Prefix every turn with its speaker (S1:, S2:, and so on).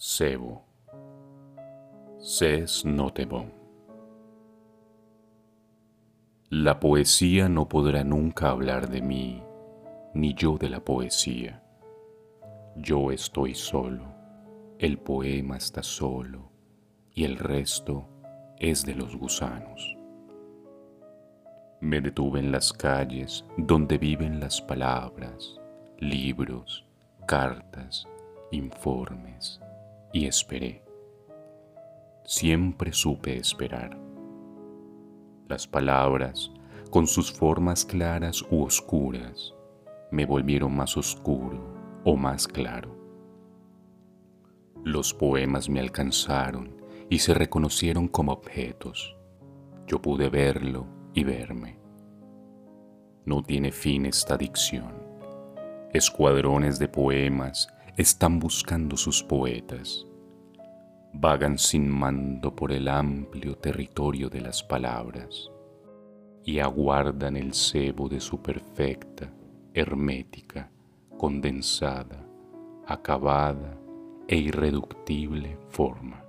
S1: Sebo. Ces Notebon. La poesía no podrá nunca hablar de mí, ni yo de la poesía. Yo estoy solo, el poema está solo, y el resto es de los gusanos. Me detuve en las calles donde viven las palabras, libros, cartas, informes y esperé. Siempre supe esperar. Las palabras, con sus formas claras u oscuras, me volvieron más oscuro o más claro. Los poemas me alcanzaron y se reconocieron como objetos. Yo pude verlo y verme. No tiene fin esta dicción. Escuadrones de poemas están buscando sus poetas. Vagan sin mando por el amplio territorio de las palabras y aguardan el cebo de su perfecta, hermética, condensada, acabada e irreductible forma.